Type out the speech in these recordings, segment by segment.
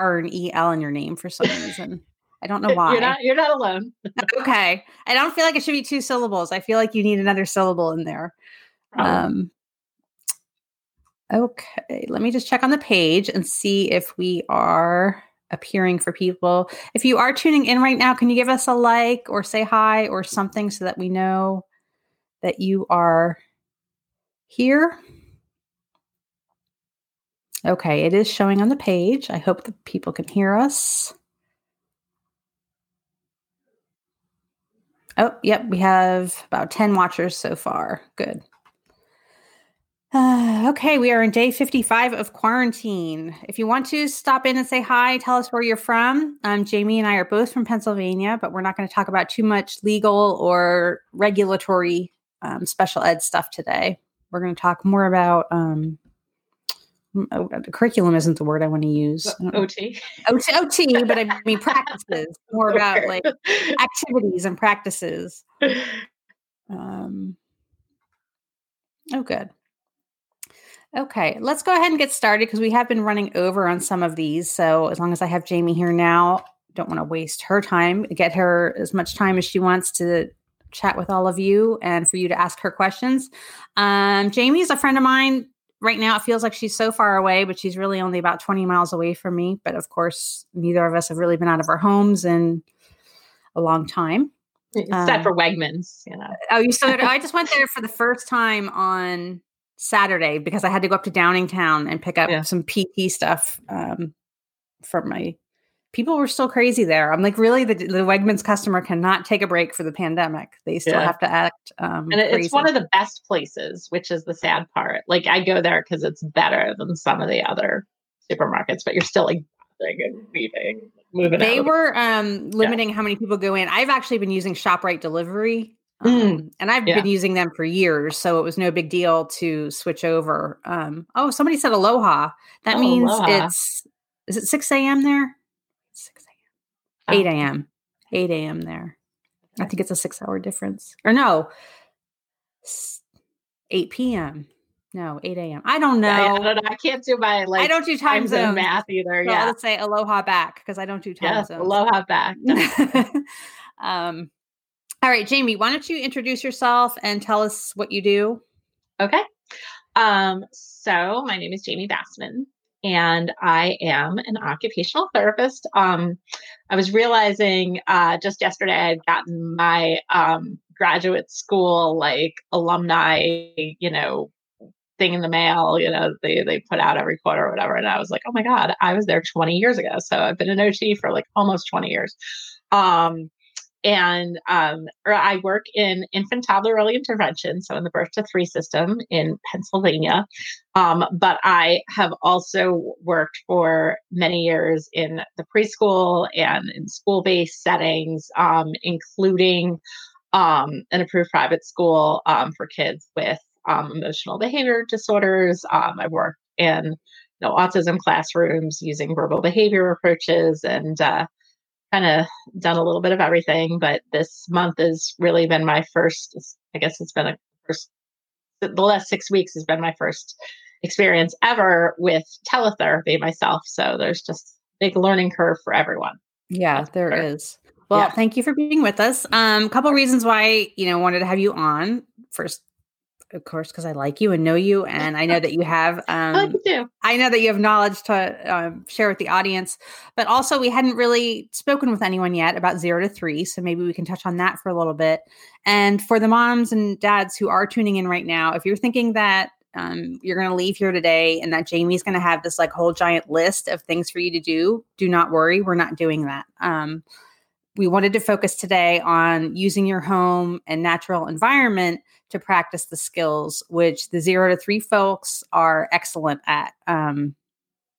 R and E L in your name for some reason. I don't know why. You're not you're not alone. okay. I don't feel like it should be two syllables. I feel like you need another syllable in there. Um okay, let me just check on the page and see if we are appearing for people. If you are tuning in right now, can you give us a like or say hi or something so that we know that you are here? Okay, it is showing on the page. I hope the people can hear us. Oh, yep, we have about 10 watchers so far. Good. Uh, okay, we are in day 55 of quarantine. If you want to stop in and say hi, tell us where you're from. Um, Jamie and I are both from Pennsylvania, but we're not going to talk about too much legal or regulatory um, special ed stuff today. We're going to talk more about um, curriculum isn't the word I want to use. OT. OT, OT, but I mean practices. More about like activities and practices. Um, oh, good. Okay, let's go ahead and get started because we have been running over on some of these. So as long as I have Jamie here now, don't want to waste her time. Get her as much time as she wants to chat with all of you and for you to ask her questions. Um, Jamie is a friend of mine. Right now, it feels like she's so far away, but she's really only about 20 miles away from me. But of course, neither of us have really been out of our homes in a long time. Except um, for Wegmans, you know. Oh, you still? I just went there for the first time on Saturday because I had to go up to Downingtown and pick up yeah. some PT stuff um, from my people were still crazy there. I'm like, really, the, the Wegmans customer cannot take a break for the pandemic. They still yeah. have to act. Um, and it's one of the best places, which is the sad part. Like, I go there because it's better than some of the other supermarkets, but you're still like and leaving, moving. They out. were um, limiting yeah. how many people go in. I've actually been using Shoprite Delivery um, mm, and I've yeah. been using them for years, so it was no big deal to switch over. Um, oh, somebody said aloha. That oh, means aloha. it's is it 6 a.m. there? 6 a.m. 8 a.m. 8 a.m. there. I think it's a six hour difference. Or no, 8 p.m. No, 8 a.m. I don't know. Yeah, I, don't know. I can't do my like I don't do time zone math either. So yeah. Let's say aloha back because I don't do time yes, zones. Aloha back. um all right, Jamie, why don't you introduce yourself and tell us what you do? Okay. Um, so my name is Jamie Bassman and I am an occupational therapist. Um, I was realizing uh, just yesterday I had gotten my um, graduate school like alumni, you know, thing in the mail, you know, they they put out every quarter or whatever. And I was like, oh my God, I was there 20 years ago. So I've been an OT for like almost 20 years. Um, and um, I work in infant toddler early intervention, so in the birth to three system in Pennsylvania. Um, but I have also worked for many years in the preschool and in school based settings, um, including um, an approved private school um, for kids with um, emotional behavior disorders. I've worked in you know, autism classrooms using verbal behavior approaches and uh, kind of done a little bit of everything, but this month has really been my first. I guess it's been a first. The last six weeks has been my first experience ever with teletherapy myself. So there's just big learning curve for everyone. Yeah, That's there is. Well, yeah. thank you for being with us. Um, a couple reasons why you know wanted to have you on. First, of course, because I like you and know you, and I know that you have. Um, I like you too. I know that you have knowledge to um, share with the audience, but also we hadn't really spoken with anyone yet about zero to three, so maybe we can touch on that for a little bit. And for the moms and dads who are tuning in right now, if you're thinking that um, you're going to leave here today and that Jamie's going to have this like whole giant list of things for you to do, do not worry, we're not doing that. Um, we wanted to focus today on using your home and natural environment to practice the skills, which the zero to three folks are excellent at. Um,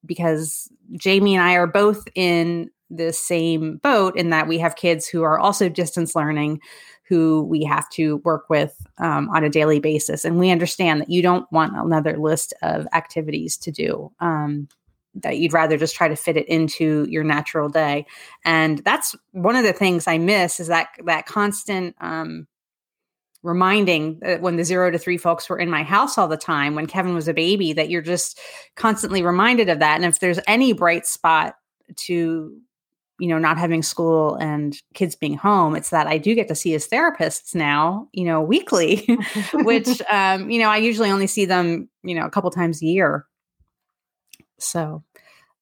because Jamie and I are both in the same boat in that we have kids who are also distance learning who we have to work with um, on a daily basis. And we understand that you don't want another list of activities to do. Um, that you'd rather just try to fit it into your natural day and that's one of the things i miss is that that constant um, reminding that when the zero to three folks were in my house all the time when Kevin was a baby that you're just constantly reminded of that. And if there's any bright spot to you know not having school and kids being home it's that i do get to see his therapists now you know weekly which um you know i usually only see them you know a couple times a year so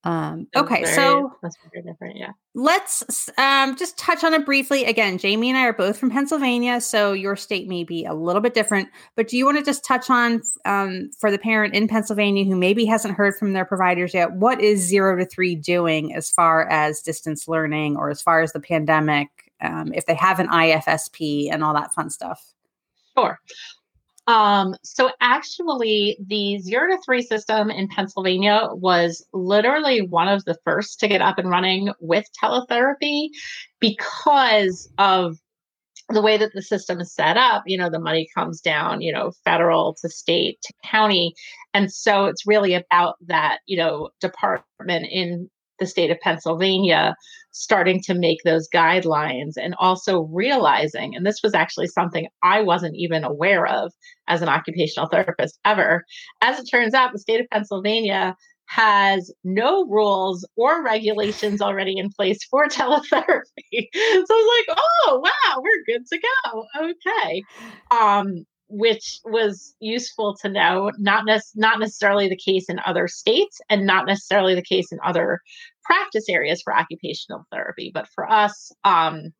um, okay, very, so different. Yeah. Let's um, just touch on it briefly. Again, Jamie and I are both from Pennsylvania, so your state may be a little bit different. But do you want to just touch on um, for the parent in Pennsylvania who maybe hasn't heard from their providers yet? What is zero to three doing as far as distance learning or as far as the pandemic? Um, if they have an IFSP and all that fun stuff. Sure. Um, so actually, the zero to three system in Pennsylvania was literally one of the first to get up and running with teletherapy because of the way that the system is set up, you know, the money comes down, you know, federal to state to county. And so it's really about that, you know, department in the state of Pennsylvania starting to make those guidelines and also realizing, and this was actually something I wasn't even aware of as an occupational therapist ever. As it turns out, the state of Pennsylvania has no rules or regulations already in place for teletherapy. so I was like, oh, wow, we're good to go. Okay. Um, which was useful to know. Not, ne- not necessarily the case in other states and not necessarily the case in other practice areas for occupational therapy. But for us, um,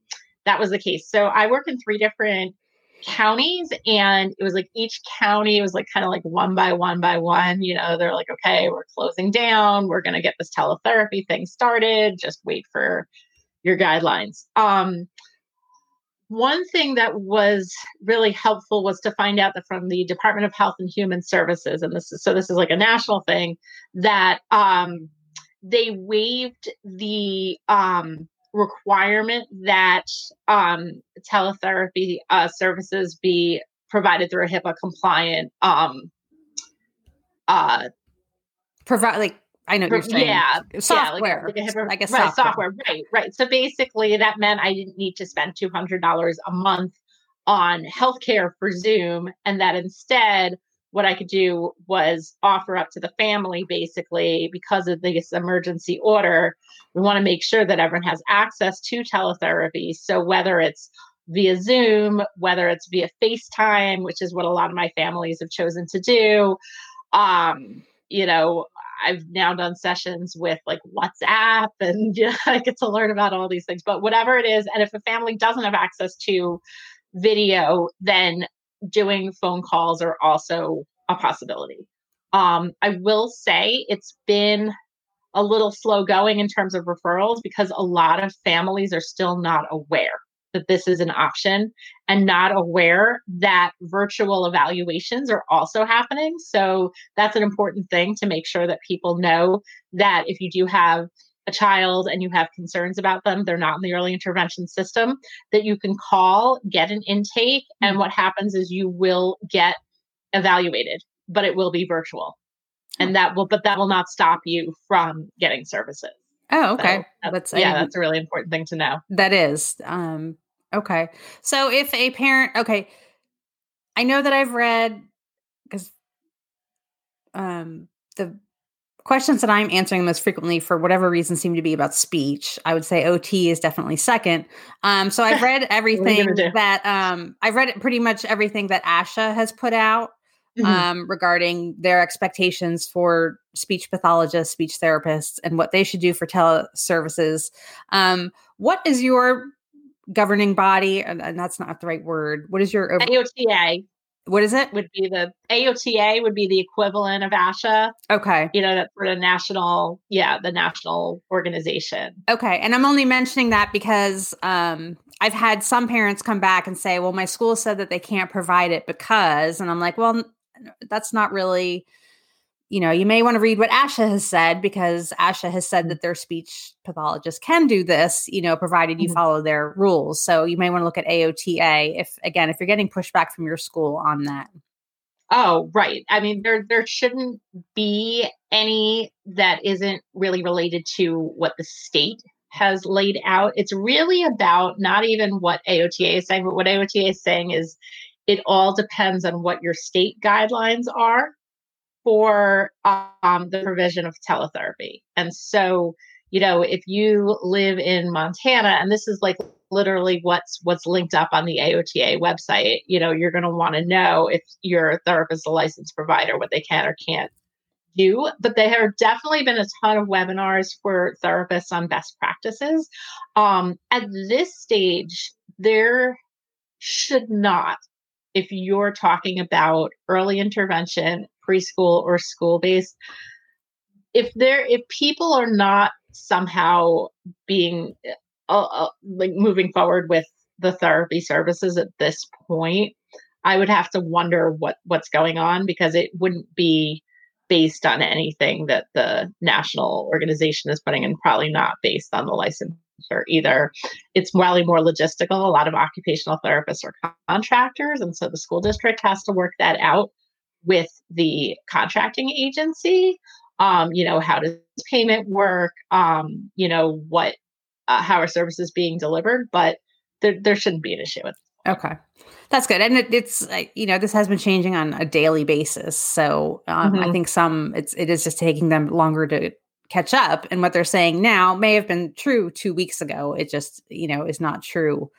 that was the case. So I work in three different counties and it was like each county was like kind of like one by one by one you know they're like okay we're closing down we're going to get this teletherapy thing started just wait for your guidelines um one thing that was really helpful was to find out that from the Department of Health and Human Services, and this is so this is like a national thing, that um, they waived the um, requirement that um, teletherapy uh, services be provided through a HIPAA compliant um, uh, provide like I know you're saying. Yeah, software. Yeah, like, like I guess right, software. software. Right, right. So basically, that meant I didn't need to spend two hundred dollars a month on healthcare for Zoom, and that instead, what I could do was offer up to the family, basically, because of this emergency order. We want to make sure that everyone has access to teletherapy. So whether it's via Zoom, whether it's via FaceTime, which is what a lot of my families have chosen to do. Um, you know, I've now done sessions with like WhatsApp and you know, I get to learn about all these things. But whatever it is, and if a family doesn't have access to video, then doing phone calls are also a possibility. Um, I will say it's been a little slow going in terms of referrals because a lot of families are still not aware that this is an option and not aware that virtual evaluations are also happening. So that's an important thing to make sure that people know that if you do have a child and you have concerns about them, they're not in the early intervention system, that you can call, get an intake, and mm-hmm. what happens is you will get evaluated, but it will be virtual. And that will, but that will not stop you from getting services. Oh, okay. So that's, that's yeah, that's a really important thing to know. That is. Um, Okay. So if a parent, okay, I know that I've read because um, the questions that I'm answering most frequently for whatever reason seem to be about speech. I would say OT is definitely second. Um, so I've read everything that um, I've read pretty much everything that ASHA has put out mm-hmm. um, regarding their expectations for speech pathologists, speech therapists, and what they should do for teleservices. Um, what is your governing body, and, and, that's not the right word. What is your AOTA? What is it? Would be the AOTA would be the equivalent of ASHA. Okay. You know, that for the national, yeah, the national organization. Okay. And I'm only mentioning that because um, I've had some parents come back and say, well, my school said that they can't provide it because, and I'm like, well, that's not really you know, you may want to read what ASHA has said because ASHA has said that their speech pathologist can do this, you know, provided you mm-hmm. follow their rules. So you may want to look at AOTA if, again, if you're getting pushback from your school on that. Oh, right. I mean, there there shouldn't be any that isn't really related to what the state has laid out. It's really about not even what AOTA is saying, but what AOTA is saying is it all depends on what your state guidelines are for um, the provision of teletherapy. And so, you know, if you live in Montana, and this is like literally what's what's linked up on the AOTA website, you know, you're going to want to know if your therapist is a licensed provider, what they can or can't do. But there have definitely been a ton of webinars for therapists on best practices. Um, at this stage, there should not, if you're talking about early intervention, preschool or school based, if there if people are not somehow being uh, uh, like moving forward with the therapy services at this point i would have to wonder what what's going on because it wouldn't be based on anything that the national organization is putting and probably not based on the licensure either. It's probably more logistical. A lot of occupational therapists are contractors and so the school district has to work that out with the contracting agency um, you know, how does payment work? Um, you know, what, uh, how are services being delivered? But there, there shouldn't be an issue with. Okay, that's good, and it, it's uh, you know this has been changing on a daily basis. So um, mm-hmm. I think some it's it is just taking them longer to catch up, and what they're saying now may have been true two weeks ago. It just you know is not true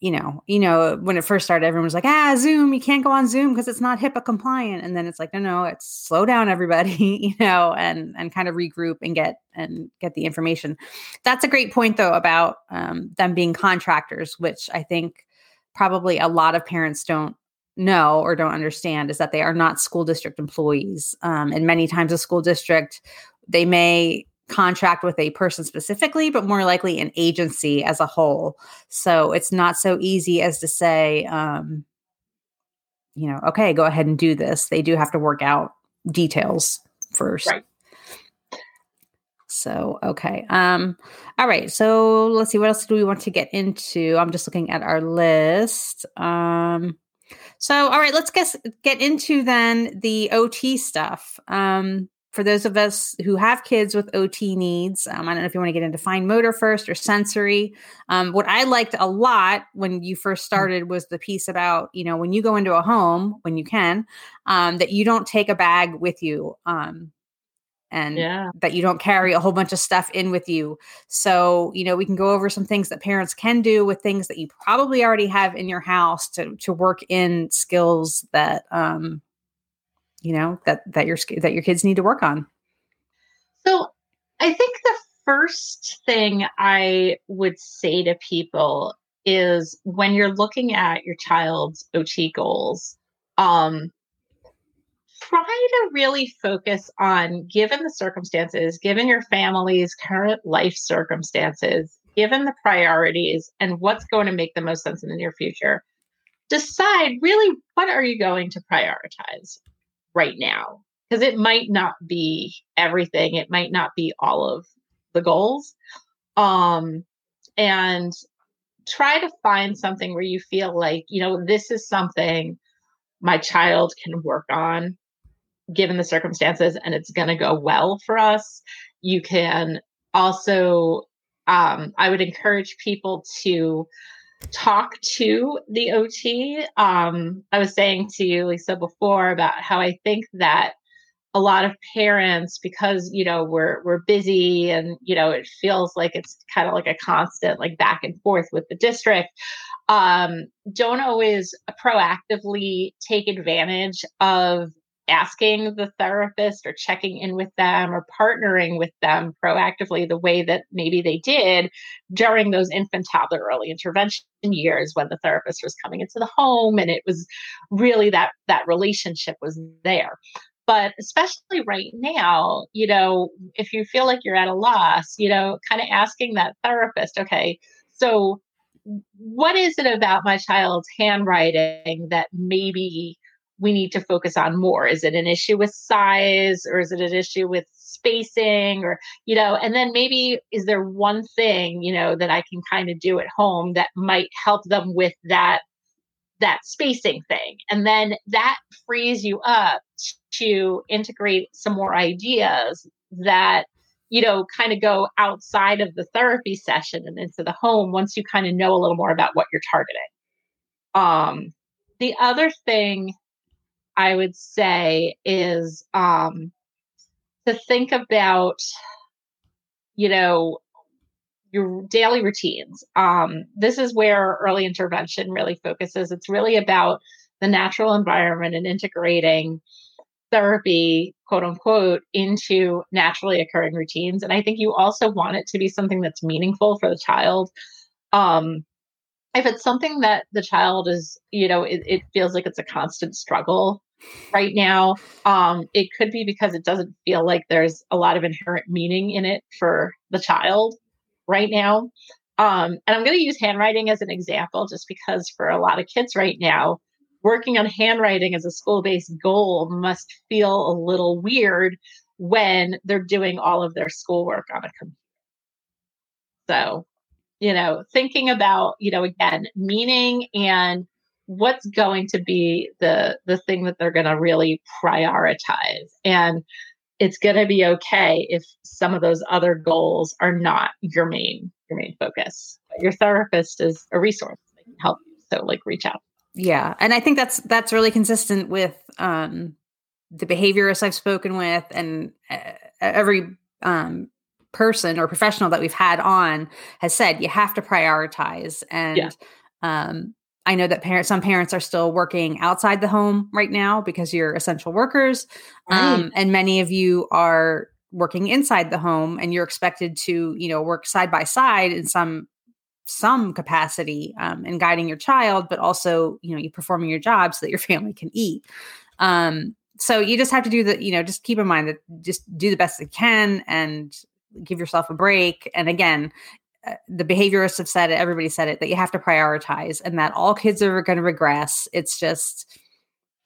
you know, you know, when it first started, everyone was like, ah, Zoom, you can't go on Zoom because it's not HIPAA compliant. And then it's like, no, no, it's slow down, everybody, you know, and and kind of regroup and get and get the information. That's a great point though about um, them being contractors, which I think probably a lot of parents don't know or don't understand is that they are not school district employees. Um, and many times a school district, they may contract with a person specifically, but more likely an agency as a whole. So it's not so easy as to say, um, you know, okay, go ahead and do this. They do have to work out details first. Right. So, okay. Um, all right. So let's see. What else do we want to get into? I'm just looking at our list. Um, so, all right, let's get, get into then the OT stuff. Um, for those of us who have kids with OT needs, um, I don't know if you want to get into fine motor first or sensory. Um, what I liked a lot when you first mm. started was the piece about, you know, when you go into a home, when you can, um, that you don't take a bag with you. Um, and yeah. that you don't carry a whole bunch of stuff in with you. So, you know, we can go over some things that parents can do with things that you probably already have in your house to to work in skills that um you know that that your that your kids need to work on. So i think the first thing i would say to people is when you're looking at your child's ot goals um try to really focus on given the circumstances given your family's current life circumstances given the priorities and what's going to make the most sense in the near future decide really what are you going to prioritize right now because it might not be everything it might not be all of the goals um and try to find something where you feel like you know this is something my child can work on given the circumstances and it's going to go well for us. You can also um, i would encourage people to talk to the OT. Um, I was saying to you, Lisa, before about how I think that a lot of parents, because you know we're we're busy and you know it feels like it's kind of like a constant like back and forth with the district, um, don't always proactively take advantage of asking the therapist or checking in with them or partnering with them proactively the way that maybe they did during those infant toddler early intervention years when the therapist was coming into the home and it was really that that relationship was there. But especially right now you know if you feel like you're at a loss you know kind of asking that therapist okay so what is it about my child's handwriting that maybe we need to focus on more? Is it an issue with size or is it an issue with spacing or, you know, and then maybe is there one thing, you know, that I can kind of do at home that might help them with that that spacing thing and then that frees you up to integrate some more ideas that you know kind of go outside of the therapy session and into the home once you kind of know a little more about what you're targeting um the other thing I would say is um, to think about you know, your daily routines. Um, this is where early intervention really focuses. It's really about the natural environment and integrating therapy, quote unquote, into naturally occurring routines. And I think you also want it to be something that's meaningful for the child. Um, if it's something that the child is, you know, it, it feels like it's a constant struggle right now, um, it could be because it doesn't feel like there's a lot of inherent meaning in it for the child right now. Um, and I'm going to use handwriting as an example just because for a lot of kids right now, working on handwriting as a school based goal must feel a little weird when they're doing all of their schoolwork on a computer. So, you know, thinking about, you know, again, meaning and what's going to be the the thing that they're going to really prioritize and it's going to be okay if some of those other goals are not your main your main focus. Your therapist is a resource that can help you. So like reach out. Yeah, and I think that's that's really consistent with um, the behaviorists I've spoken with, and uh, every um, person or professional that we've had on has said you have to prioritize. And yeah. um, I know that parents, some parents are still working outside the home right now because you're essential workers, right. um, and many of you are working inside the home, and you're expected to, you know, work side by side in some some capacity um, in guiding your child, but also, you know, you performing your job so that your family can eat. Um, so you just have to do the, you know, just keep in mind that just do the best you can and give yourself a break. And again, the behaviorists have said it, everybody said it, that you have to prioritize and that all kids are going to regress. It's just,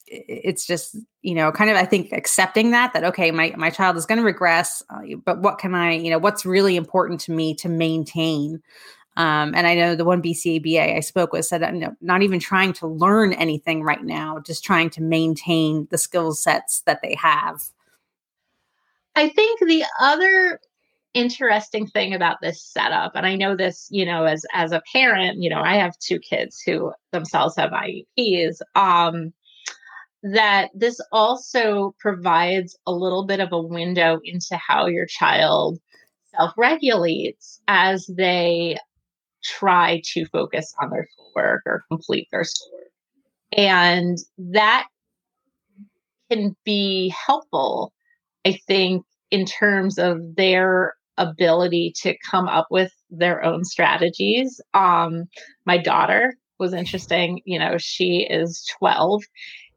it's just, you know, kind of, I think accepting that, that, okay, my, my child is going to regress, uh, but what can I, you know, what's really important to me to maintain? Um, and I know the one BCABA I spoke with said, I'm not even trying to learn anything right now, just trying to maintain the skill sets that they have. I think the other interesting thing about this setup and i know this you know as as a parent you know i have two kids who themselves have ieps um that this also provides a little bit of a window into how your child self-regulates as they try to focus on their schoolwork or complete their schoolwork. And that can be helpful i think in terms of their ability to come up with their own strategies. Um, my daughter was interesting. You know, she is 12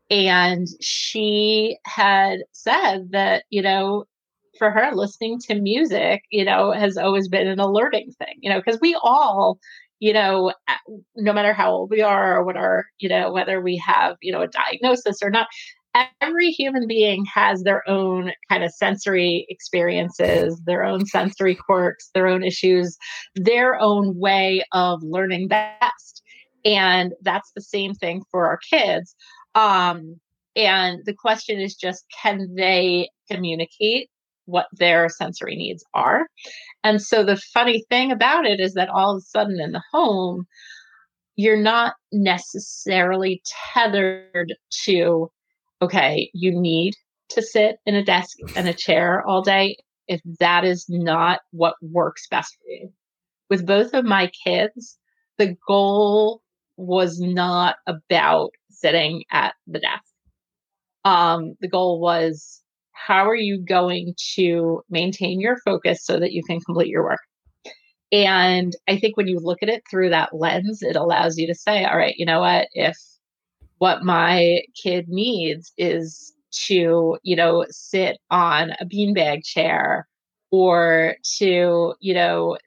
and she had said that, you know, for her, listening to music, you know, has always been an alerting thing, you know, because we all, you know, no matter how old we are or what our, you know, whether we have, you know, a diagnosis or not, every human being has their own kind of sensory experiences, their own sensory quirks, their own issues, their own way of learning best. And that's the same thing for our kids. Um, and the question is just can they communicate what their sensory needs are? And so the funny thing about it is that all of a sudden in the home, you're not necessarily tethered to okay, you need to sit in a desk and a chair all day if that is not what works best for you. With both of my kids, the goal was not about sitting at the desk. Um, the goal was how are you going to maintain your focus so that you can complete your work? And I think when you look at it through that lens, it allows you to say, all right, you know what? If what my kid needs is to, you know, sit on a beanbag chair or to, you know,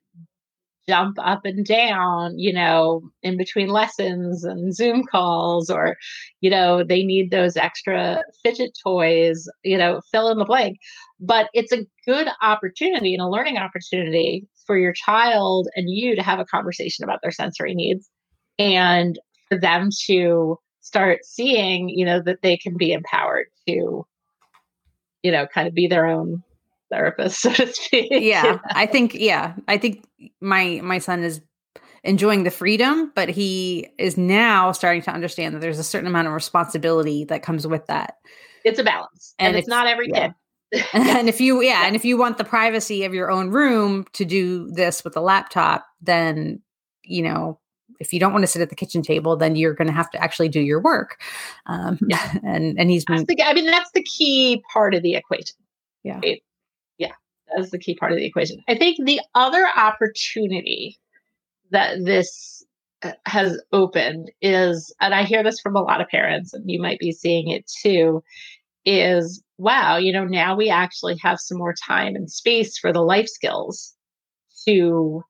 jump up and down, you know, in between lessons and Zoom calls, or, you know, they need those extra fidget toys, you know, fill in the blank. But it's a good opportunity and a learning opportunity for your child and you to have a conversation about their sensory needs and for them to start seeing, you know, that they can be empowered to, you know, kind of be their own therapist, so to speak. Yeah. You know? I think, yeah, I think my, my son is enjoying the freedom, but he is now starting to understand that there's a certain amount of responsibility that comes with that. It's a balance and, and it's, it's, not every yeah. kid. and if you yeah, and if you want the privacy of your own room to do this with a laptop, then you know if you don't want to sit at the kitchen table, then you're going to have to actually do your work. Um, yeah. And and he's been. The, I mean, that's the key part of the equation. Yeah. Right? Yeah, that's the key part of the equation. I think the other opportunity that this uh, has opened is, and I hear this from a lot of parents, and you might be seeing it too, is wow, you know, now we actually have some more time and space for the life skills to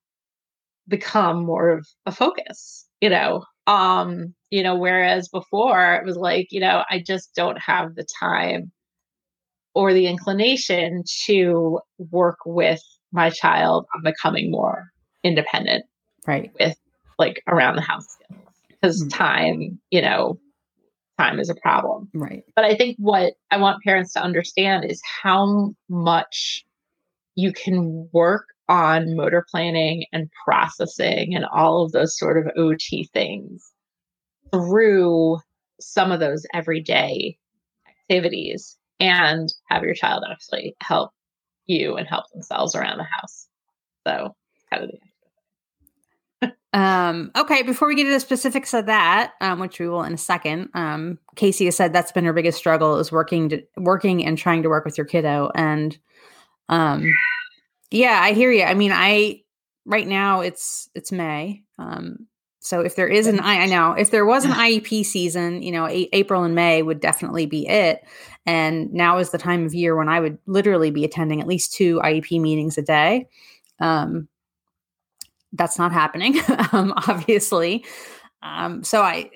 become more of a focus, you know. Um, you know, whereas before it was like, you know, I just don't have the time or the inclination to work with my child on becoming more independent. Right. With like around the house skills. because mm-hmm. time, you know, time is a problem. Right. But I think what I want parents to understand is how much you can work on motor planning and processing and all of those sort of OT things through some of those everyday activities and have your child actually help you and help themselves around the house. So, kind of the um, okay, before we get to the specifics of that, um, which we will in a second, um, Casey has said that's been her biggest struggle is working to, working and trying to work with your kiddo. And um, yeah, I hear you. I mean, I right now it's it's May. Um, so if there is an I, I know if there was an IEP season, you know, a- April and May would definitely be it. And now is the time of year when I would literally be attending at least two IEP meetings a day. Um, that's not happening, um, obviously. Um, so I,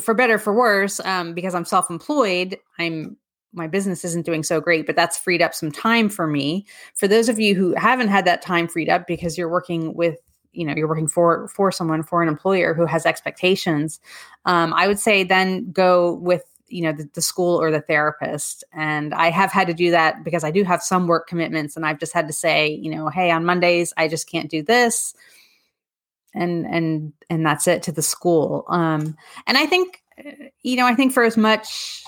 for better for worse, um, because I'm self-employed, I'm my business isn't doing so great, but that's freed up some time for me. For those of you who haven't had that time freed up because you're working with you know you're working for for someone for an employer who has expectations um, i would say then go with you know the, the, school or the therapist. And i have had to do that because i do have some work commitments and i've just had to say you know hey on mondays i just can't do this. And and and that's it to the school. Um and i think you know i think for as much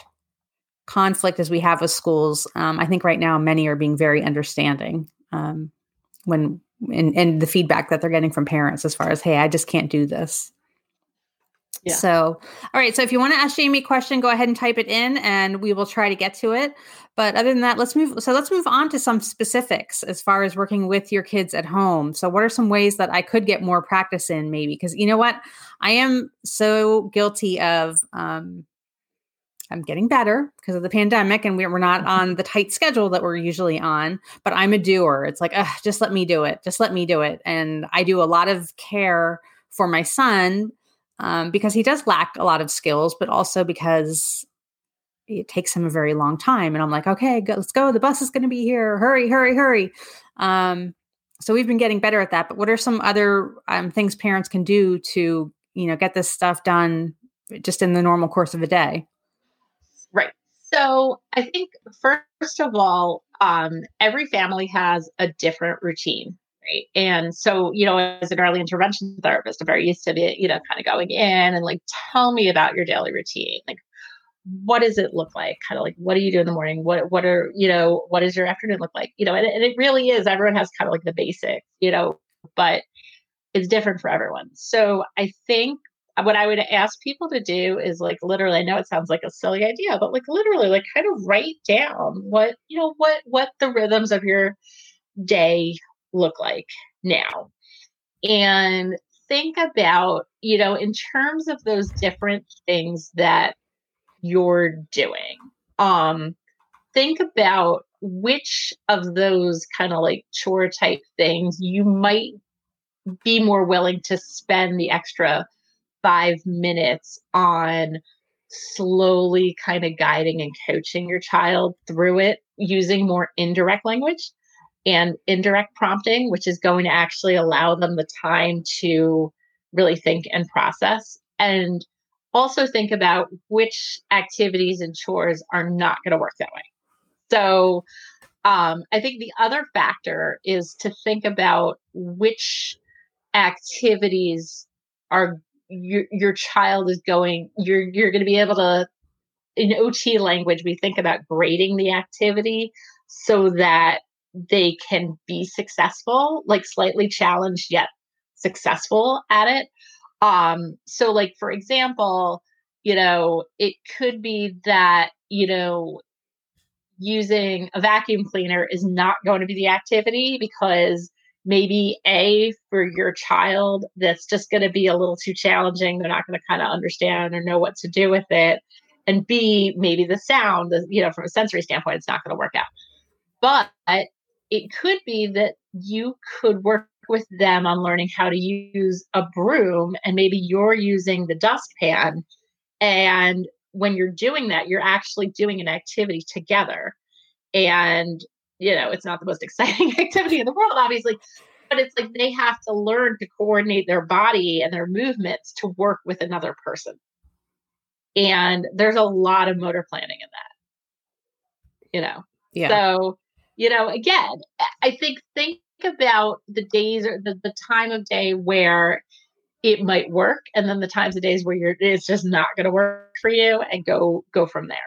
conflict as we have with schools um i think right now many are being very understanding um when and and the feedback that they're getting from parents as far as hey i just can't do this yeah. So, all right. So, if you want to ask Jamie a question, go ahead and type it in, and we will try to get to it. But other than that, let's move. So, let's move on to some specifics as far as working with your kids at home. So, what are some ways that I could get more practice in, maybe? Because you know what, I am so guilty of. Um, I'm getting better because of the pandemic, and we're not mm-hmm. on the tight schedule that we're usually on. But I'm a doer. It's like, just let me do it. Just let me do it. And I do a lot of care for my son um, because he does lack a lot of skills, but also because it takes him a very long time. And I'm like, okay, go, let's go. The bus is going to be here. Hurry, hurry, hurry. Um, so we've been getting better at that. But what are some other um, things parents can do to, you know, get this stuff done just in the normal course of a day? So I think first of all, um, every family has a different routine right? And so, you know, as an early intervention therapist, I'm very used to be, you know, kind of going in and like, tell me about your daily routine. Like, what does it look like? Kind of like, what do you do in the morning? What, what are, you know, what does your afternoon look like? You know, and, and it really is, everyone has kind of like the basics, you know, but it's different for everyone. So I think what I would ask people to do is like literally, I know it sounds like a silly idea, but like literally like kind of write down what, you know, what, what the rhythms of your day look like now? And think about, you know, in terms of those different things that you're doing. Um, think about which of those kind of like chore type things you might be more willing to spend the extra five minutes on slowly kind of guiding and coaching your child through it using more indirect language and indirect prompting, which is going to actually allow them the time to really think and process. And also think about which activities and chores are not going to work that way. So, um, I think the other factor is to think about which activities are your, your child is going you're you're going to be able to in ot language we think about grading the activity so that they can be successful, like slightly challenged yet successful at it. Um, so, like, for example, you know, it could be that, you know, using a vacuum cleaner is not going to be the activity because maybe A, for your child, that's just going to be a little too challenging. They're not going to kind of understand or know what to do with it. And B, maybe the sound, you know, from a sensory standpoint, it's not going to work out. But it could be that you could work with them on learning how to use a broom and maybe you're using the dustpan and when you're doing that you're actually doing an activity together and you know it's not the most exciting activity in the world obviously but it's like they have to learn to coordinate their body and their movements to work with another person. And there's a lot of motor planning in that. You know? Yeah. So you know, again, I think think about the days or the, the time of day where it might work and then the times of days where you're it's just not going to work for you and go go from there.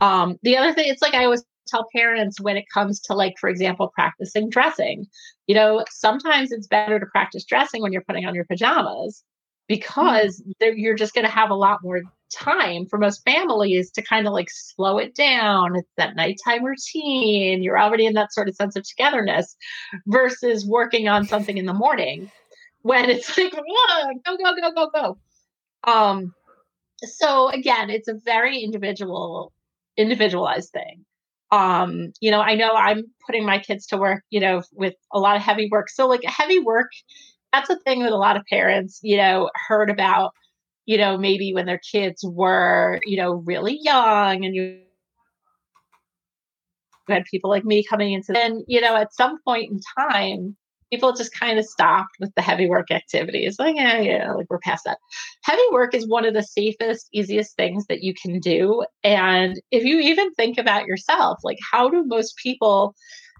Um the other thing it's like i always tell parents when it comes to like for example practicing dressing you know sometimes it's better to practice dressing when you're putting on your pajamas because mm-hmm. you're just going to have a lot more time for most families to kind of like slow it down. It's that nighttime routine. You're already in that sort of sense of togetherness versus working on something in the morning when it's like, go, go, go, go, go. Um, so again, it's a very individual, individualized thing. Um, you know, I know I'm putting my kids to work, you know, with a lot of heavy work. So like heavy work, that's a thing that a lot of parents, you know, heard about you know, maybe when their kids were, you know, really young and you had people like me coming into then, you know, at some point in time, people just kind of stopped with the heavy work activities. Like, yeah, yeah, like we're past that. Heavy work is one of the safest, easiest things that you can do. And if you even think about yourself, like how do most people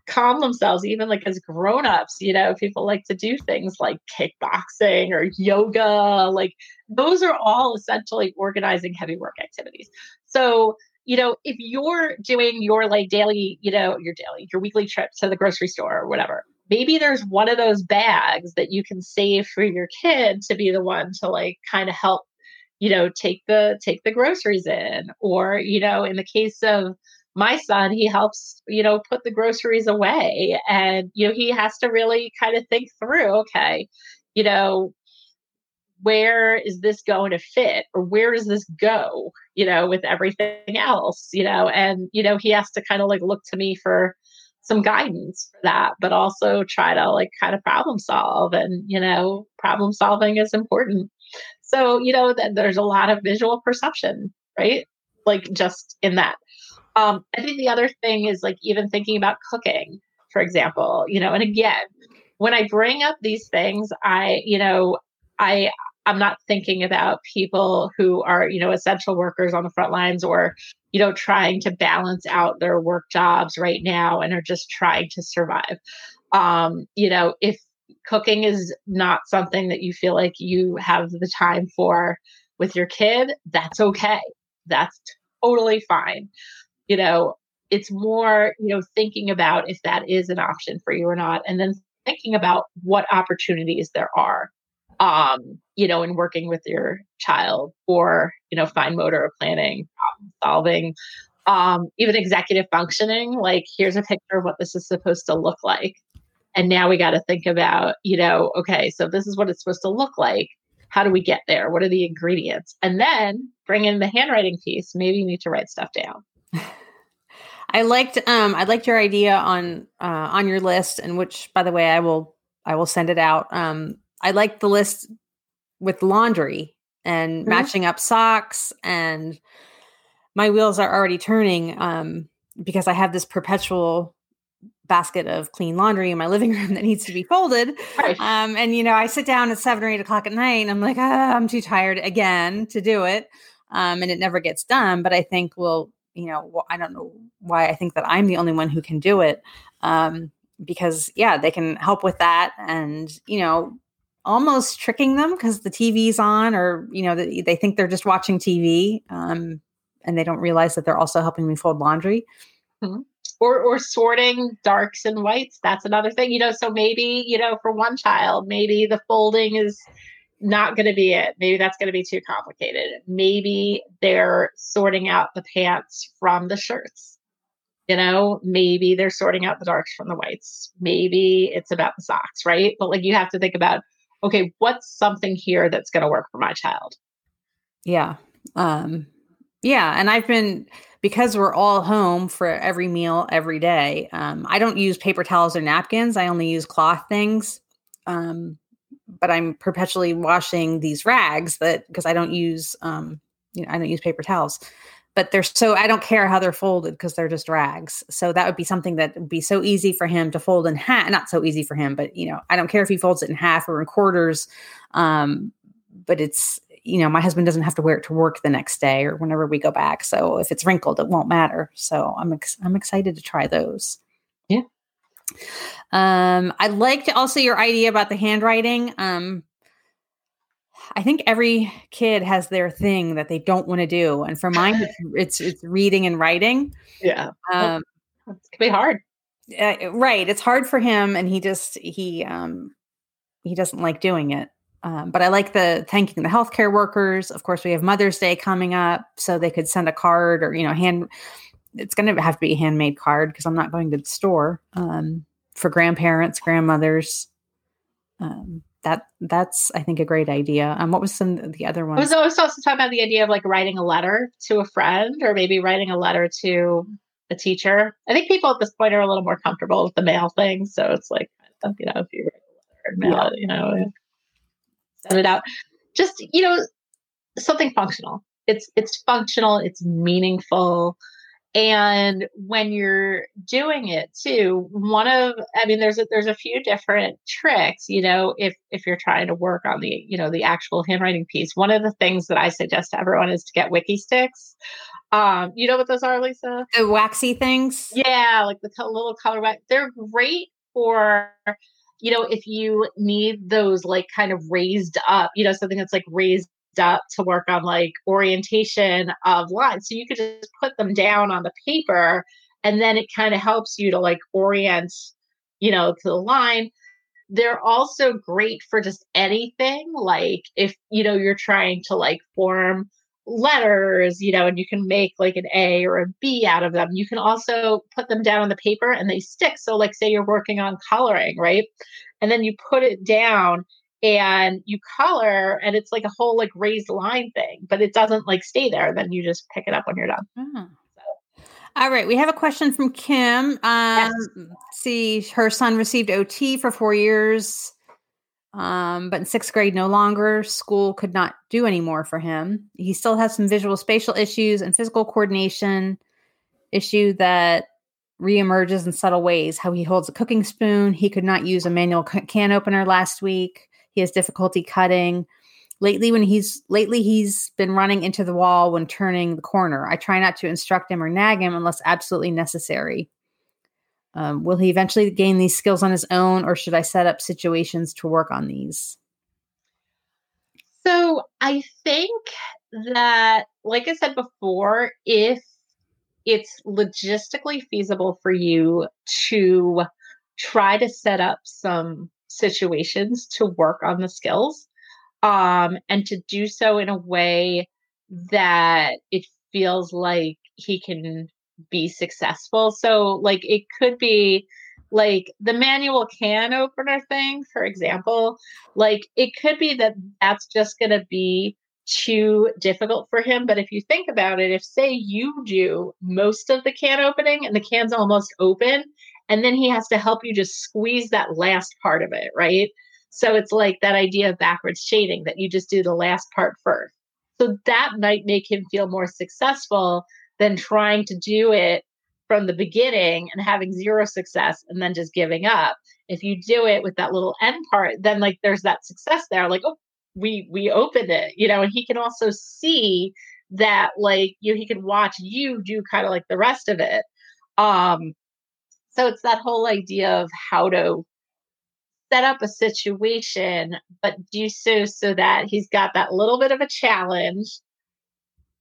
calm themselves even like as grown-ups you know people like to do things like kickboxing or yoga like those are all essentially organizing heavy work activities so you know if you're doing your like daily you know your daily your weekly trip to the grocery store or whatever maybe there's one of those bags that you can save for your kid to be the one to like kind of help you know take the take the groceries in. Or you know in the case of my son he helps you know put the groceries away and you know he has to really kind of think through okay you know where is this going to fit? Or where does this go you know with everything else? You know and you know he has to kind of like look to me for some guidance for that but also try to like kind of problem solve and you know problem solving is important. So you know that there's a lot of visual perception right? Like just in that. Um, I think the other thing is like even thinking about cooking, for example, you know, and again, when I bring up these things, I, you know, I I'm not thinking about people who are, you know, essential workers on the front lines or, you know, trying to balance out their work jobs right now and are just trying to survive. Um, you know, if cooking is not something that you feel like you have the time for with your kid, that's okay. That's totally fine you know, it's more, you know, thinking about if that is an option for you or not, and then thinking about what opportunities there are, um, you know, in working with your child or, you know, fine motor planning, problem solving, um, even executive functioning. Like, here's a picture of what this is supposed to look like. And now we got to think about, you know, okay, so this is what it's supposed to look like. How do we get there? What are the ingredients? And then bring in the handwriting piece. Maybe you need to write stuff down. I liked um I liked your idea on uh on your list and which by the way I will I will send it out. Um I like the list with laundry and mm-hmm. matching up socks and my wheels are already turning um because I have this perpetual basket of clean laundry in my living room that needs to be folded. Right. Um, and you know, I sit down at seven or eight o'clock at night and I'm like, ah, I'm too tired again to do it. Um, and it never gets done. But I think, well, you know, well, I don't know why I think that I'm the only one who can do it. Um, because yeah, they can help with that and, you know, almost tricking them because the TV's on or, you know, they, they think they're just watching TV. Um, and they don't realize that they're also helping me fold laundry. Mm-hmm. or or sorting darks and whites that's another thing you know so maybe you know for one child maybe the folding is not going to be it maybe that's going to be too complicated maybe they're sorting out the pants from the shirts you know maybe they're sorting out the darks from the whites maybe it's about the socks right but like you have to think about okay what's something here that's going to work for my child? Yeah um yeah and i've been because we're all home for every meal every day um, i don't use paper towels or napkins i only use cloth things um, but i'm perpetually washing these rags that because i don't use um, you know i don't use paper towels but they're so i don't care how they're folded because they're just rags so that would be something that would be so easy for him to fold in half not so easy for him but you know i don't care if he folds it in half or in quarters um, but it's you know, my husband doesn't have to wear it to work the next day or whenever we go back. So if it's wrinkled, it won't matter. So I'm ex- I'm excited to try those. Yeah. Um, I liked also your idea about the handwriting. Um, I think every kid has their thing that they don't want to do, and for mine, it's, it's, it's reading and writing. Yeah, um, it can be hard. Uh, right, it's hard for him, and he just he um he doesn't like doing it. Um, but I like the thanking the healthcare workers. Of course, we have Mother's Day coming up, so they could send a card or you know hand. It's going to have to be a handmade card because I'm not going to the store um, for grandparents, grandmothers. Um, that that's I think a great idea. Um, what was some the other one? I was also talking about the idea of like writing a letter to a friend or maybe writing a letter to a teacher. I think people at this point are a little more comfortable with the mail thing, so it's like you know if you write a letter, and mail yeah. it, you know send it out. Just, you know, something functional. It's it's functional, it's meaningful. And when you're doing it too, one of I mean there's a, there's a few different tricks, you know, if if you're trying to work on the, you know, the actual handwriting piece. One of the things that I suggest to everyone is to get Wikki Stix. Um, you know what those are, Lisa? The waxy things? Yeah, like the little color wax. They're great for you know, if you need those like kind of raised up, you know, something that's like raised up to work on like orientation of lines. So you could just put them down on the paper and then it kind of helps you to like orient, you know, to the line. They're also great for just anything. Like if, you know, you're trying to like form letters, you know, and you can make like an A or a B out of them. You can also put them down on the paper and they stick. So, like, say you're working on coloring, right? And then you put it down and you color, and it's like a whole like raised line thing, but it doesn't like stay there. Then you just pick it up when you're done. Mm. All right, we have a question from Kim. Um, yes. See, her son received OT for four years um, but in sixth grade, no longer. School could not do anymore for him. He still has some visual spatial issues and physical coordination issue that reemerges in subtle ways. How he holds a cooking spoon. He could not use a manual can opener last week. He has difficulty cutting. Lately, when he's lately he's been running into the wall when turning the corner. I try not to instruct him or nag him unless absolutely necessary. Um, will he eventually gain these skills on his own, or should I set up situations to work on these? So I think that, like I said before, if it's logistically feasible for you to try to set up some situations to work on the skills um, and to do so in a way that it feels like he can be successful. So, like, it could be like the manual can opener thing, for example. Like, it could be that that's just going to be too difficult for him. But if you think about it, if say you do most of the can opening and the can's almost open, and then he has to help you just squeeze that last part of it, right? So it's like that idea of backwards chaining that you just do the last part first. So that might make him feel more successful than trying to do it from the beginning and having zero success and then just giving up. If you do it with that little end part, then like there's that success there. Like, oh, we we opened it, you know, and he can also see that like you know, he can watch you do kind of like the rest of it. Um so it's that whole idea of how to set up a situation, but do so so that he's got that little bit of a challenge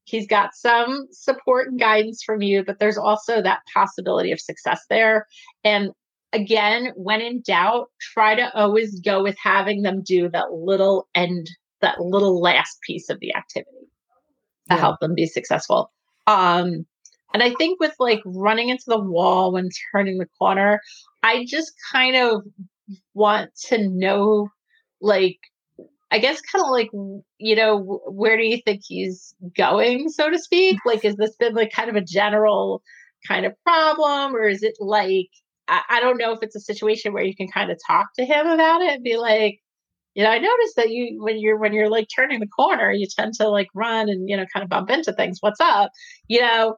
he's got some support and guidance from you, but there's also that possibility of success there. And again, when in doubt, try to always go with having them do that little end, that little last piece of the activity to yeah. help them be successful. Um, and I think with like running into the wall when turning the corner, I just kind of want to know, like, I guess kind of like, you know, where do you think he's going, so to speak? Like, has this been like kind of a general kind of problem, or is it like, I, I don't know if it's a situation where you can kind of talk to him about it and be like, you know, I noticed that you when you're when you're like turning the corner, you tend to like run and you know kind of bump into things. What's up? You know,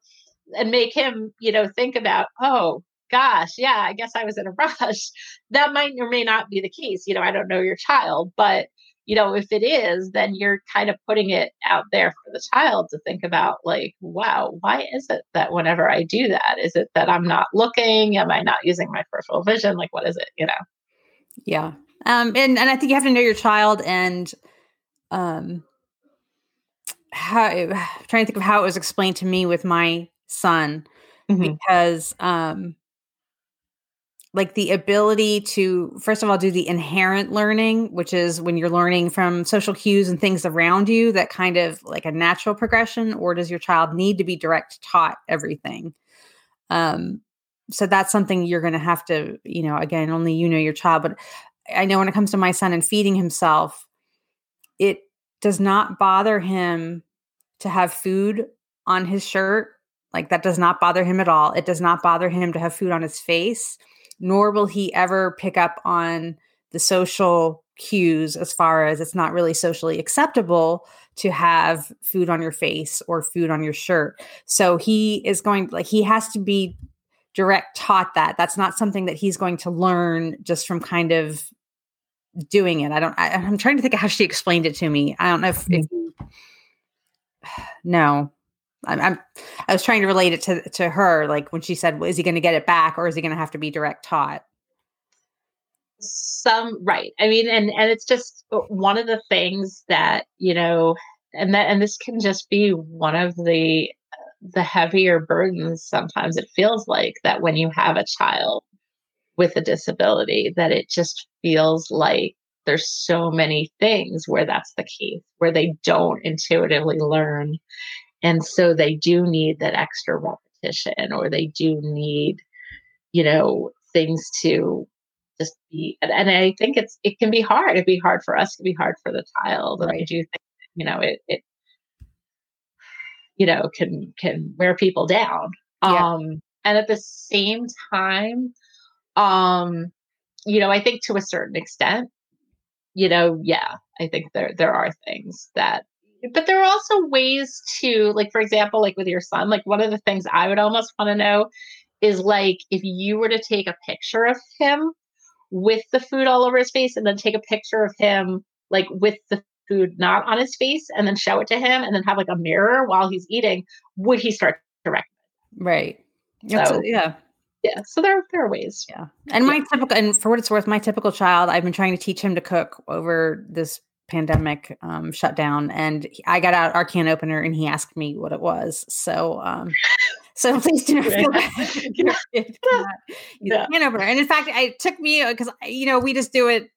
and make him, you know, think about, oh gosh, yeah, I guess I was in a rush. That might or may not be the case. You know, I don't know your child, but you know, if it is, then you're kind of putting it out there for the child to think about, like, wow, why is it that whenever I do that, is it that I'm not looking? Am I not using my peripheral vision? Like, what is it? You know? Yeah. Um, and, and I think you have to know your child and um how I'm trying to think of how it was explained to me with my son mm-hmm. because um like the ability to first of all do the inherent learning which is when you're learning from social cues and things around you that kind of like a natural progression or does your child need to be direct taught everything um so that's something you're going to have to you know again only you know your child but i know when it comes to my son and feeding himself it does not bother him to have food on his shirt like that does not bother him at all it does not bother him to have food on his face nor will he ever pick up on the social cues as far as it's not really socially acceptable to have food on your face or food on your shirt. So he is going like he has to be direct taught that. That's not something that he's going to learn just from kind of doing it. I don't I, am trying to think of how she explained it to me. I don't know if, if mm-hmm. no. I'm, I'm, i was trying to relate it to to her, like when she said, well, "Is he going to get it back, or is he going to have to be direct taught?" Some right. I mean, and and it's just uh, one of the things that you know, and that and this can just be one of the the heavier burdens. Sometimes it feels like that when you have a child with a disability, that it just feels like there's so many things where that's the case, where they don't intuitively learn and so they do need that extra repetition or they do need, you know, things to just be and, and I think it's it can be hard. It'd be hard for us, can be hard for the child. Right. And I do think, you know, it it you know can can wear people down. Yeah. Um and at the same time, um, you know, I think to a certain extent, you know, yeah, I think there there are things that but there are also ways to like for example like with your son like one of the things i would almost want to know is like if you were to take a picture of him with the food all over his face and then take a picture of him like with the food not on his face and then show it to him and then have like a mirror while he's eating would he start to recognize right. So, yeah. Yeah so there, there are ways. Yeah. And my typical and for what it's worth my typical child i've been trying to teach him to cook over this pandemic um, shut down and I got out our can opener and he asked me what it was. So, um, so please do not feel bad. yeah. can opener. And in fact, it took me because, uh, you know, we just do it,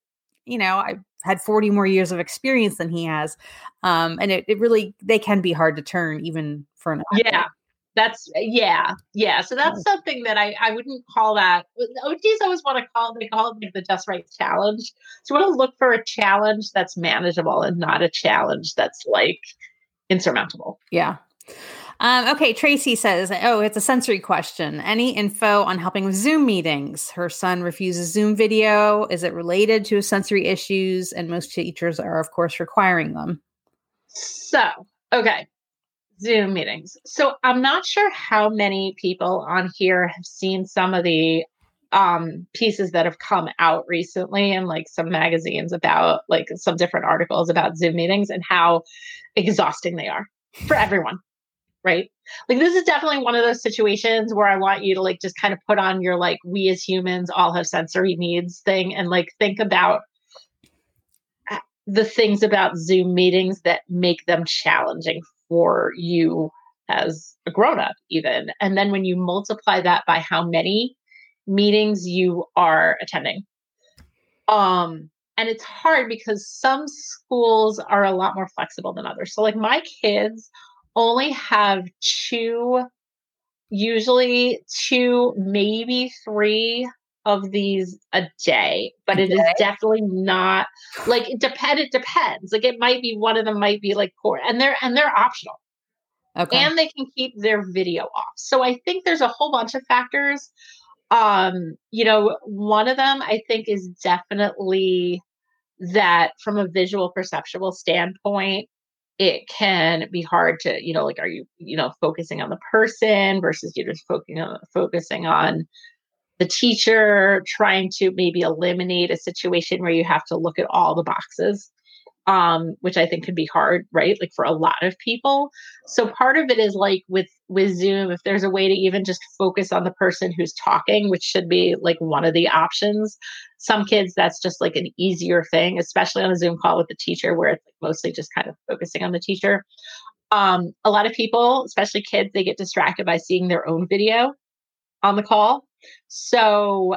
you know, I had 40 more years of experience than he has. Um, and it, it really, they can be hard to turn even for an. Yeah that's yeah yeah so that's something that i i wouldn't call that ots always want to call they call it like the just right challenge so we want to look for a challenge that's manageable and not a challenge that's like insurmountable yeah um, okay, Tracy says, Oh, it's a sensory question. Any info on helping with Zoom meetings? Her son refuses Zoom video. Is it related to sensory issues? And most teachers are, of course, requiring them. So, okay. Zoom meetings. So I'm not sure how many people on here have seen some of the um pieces that have come out recently in like some magazines about like some different articles about Zoom meetings and how exhausting they are for everyone. Right. Like this is definitely one of those situations where I want you to like just kind of put on your like we as humans all have sensory needs thing and like think about the things about Zoom meetings that make them challenging for you as a grown up, even. And then when you multiply that by how many meetings you are attending. Um, and it's hard because some schools are a lot more flexible than others. So, like, my kids only have two, usually two, maybe three of these a day, but it is definitely not like it depend it depends. Like it might be one of them might be like core and they're and they're optional. Okay. And they can keep their video off. So I think there's a whole bunch of factors. Um, you know, one of them I think is definitely that from a visual perceptual standpoint, it can be hard to, you know, like, are you, you know, focusing on the person versus you're just focusing on focusing on the teacher, trying to maybe eliminate a situation where you have to look at all the boxes. Um, which I think can be hard, right? Like for a lot of people. So part of it is like with with Zoom, if there's a way to even just focus on the person who's talking, which should be like one of the options, some kids that's just like an easier thing especially on a zoom call with the teacher where it's like mostly just kind of focusing on the teacher um, a lot of people especially kids they get distracted by seeing their own video on the call so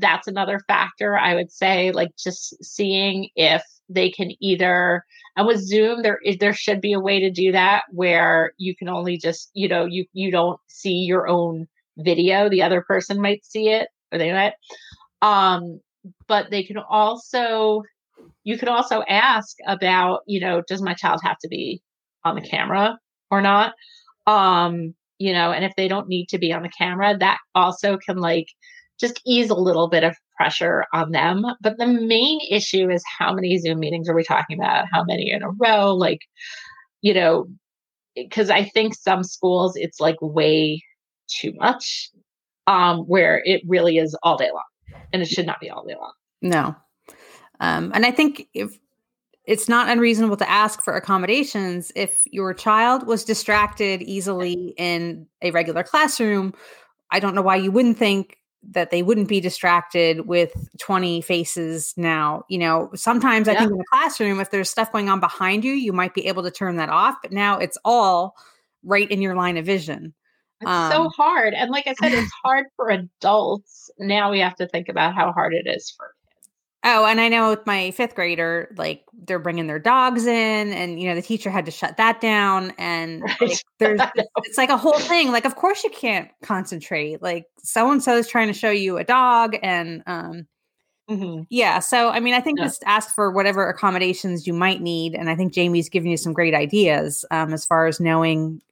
that's another factor i would say like just seeing if they can either and with zoom there is there should be a way to do that where you can only just you know you you don't see your own video the other person might see it or they might. Um but they can also you can also ask about you know does my child have to be on the camera or not? Um you know and if they don't need to be on the camera that also can like just ease a little bit of pressure on them but the main issue is how many zoom meetings are we talking about how many in a row like you know because i think some schools it's like way too much um where it really is all day long and it should not be all day long. No. Um, and I think if it's not unreasonable to ask for accommodations if your child was distracted easily in a regular classroom. I don't know why you wouldn't think that they wouldn't be distracted with 20 faces now. You know, sometimes yeah. I think in a classroom, if there's stuff going on behind you, you might be able to turn that off, but now it's all right in your line of vision. It's um, so hard. And like I said, it's hard for adults. Now we have to think about how hard it is for. Oh, and I know with my fifth grader, like they're bringing their dogs in, and you know the teacher had to shut that down. And right. like, there's it's like a whole thing. Like, of course you can't concentrate. Like so and so is trying to show you a dog, and um, mm-hmm. yeah. So I mean, I think yeah. just ask for whatever accommodations you might need, and I think Jamie's giving you some great ideas um, as far as knowing,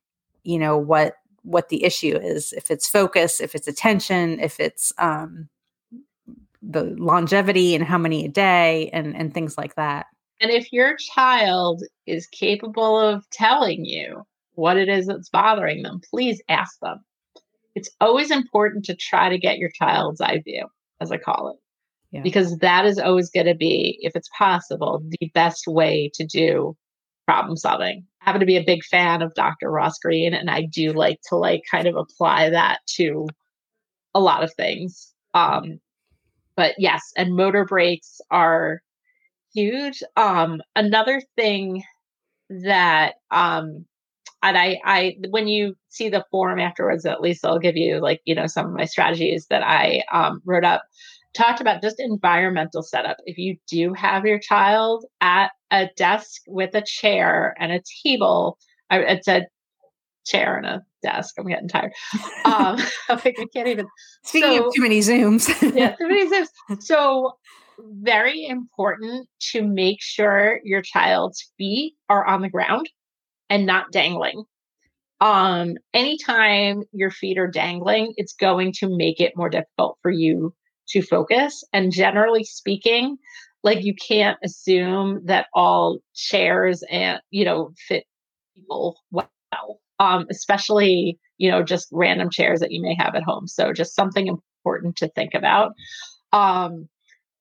you know, what what the issue is if it's focus if it's attention if it's um, the longevity and how many a day and and things like that and if your child is capable of telling you what it is that's bothering them please ask them it's always important to try to get your child's eye view as i call it yeah. because that is always going to be if it's possible the best way to do problem solving. I happen to be a big fan of Dr. Ross Greene, and I do like to like kind of apply that to a lot of things. Um, but yes, and motor breaks are huge. Um, another thing that um, and I, I when you see the form afterwards, at least I'll give you like you know some of my strategies that I um, wrote up talked about just environmental setup. If you do have your child at a desk with a chair and a table, it's a chair and a desk. I'm getting tired. Um, I think I can't even. Speaking so, of too many Zooms. yeah, too many Zooms. So, very important to make sure your child's feet are on the ground and not dangling. Um, anytime your feet are dangling, it's going to make it more difficult for you to focus. And generally speaking, like you can't assume that all chairs and you know fit people well um, especially you know just random chairs that you may have at home. So just something important to think about. Um,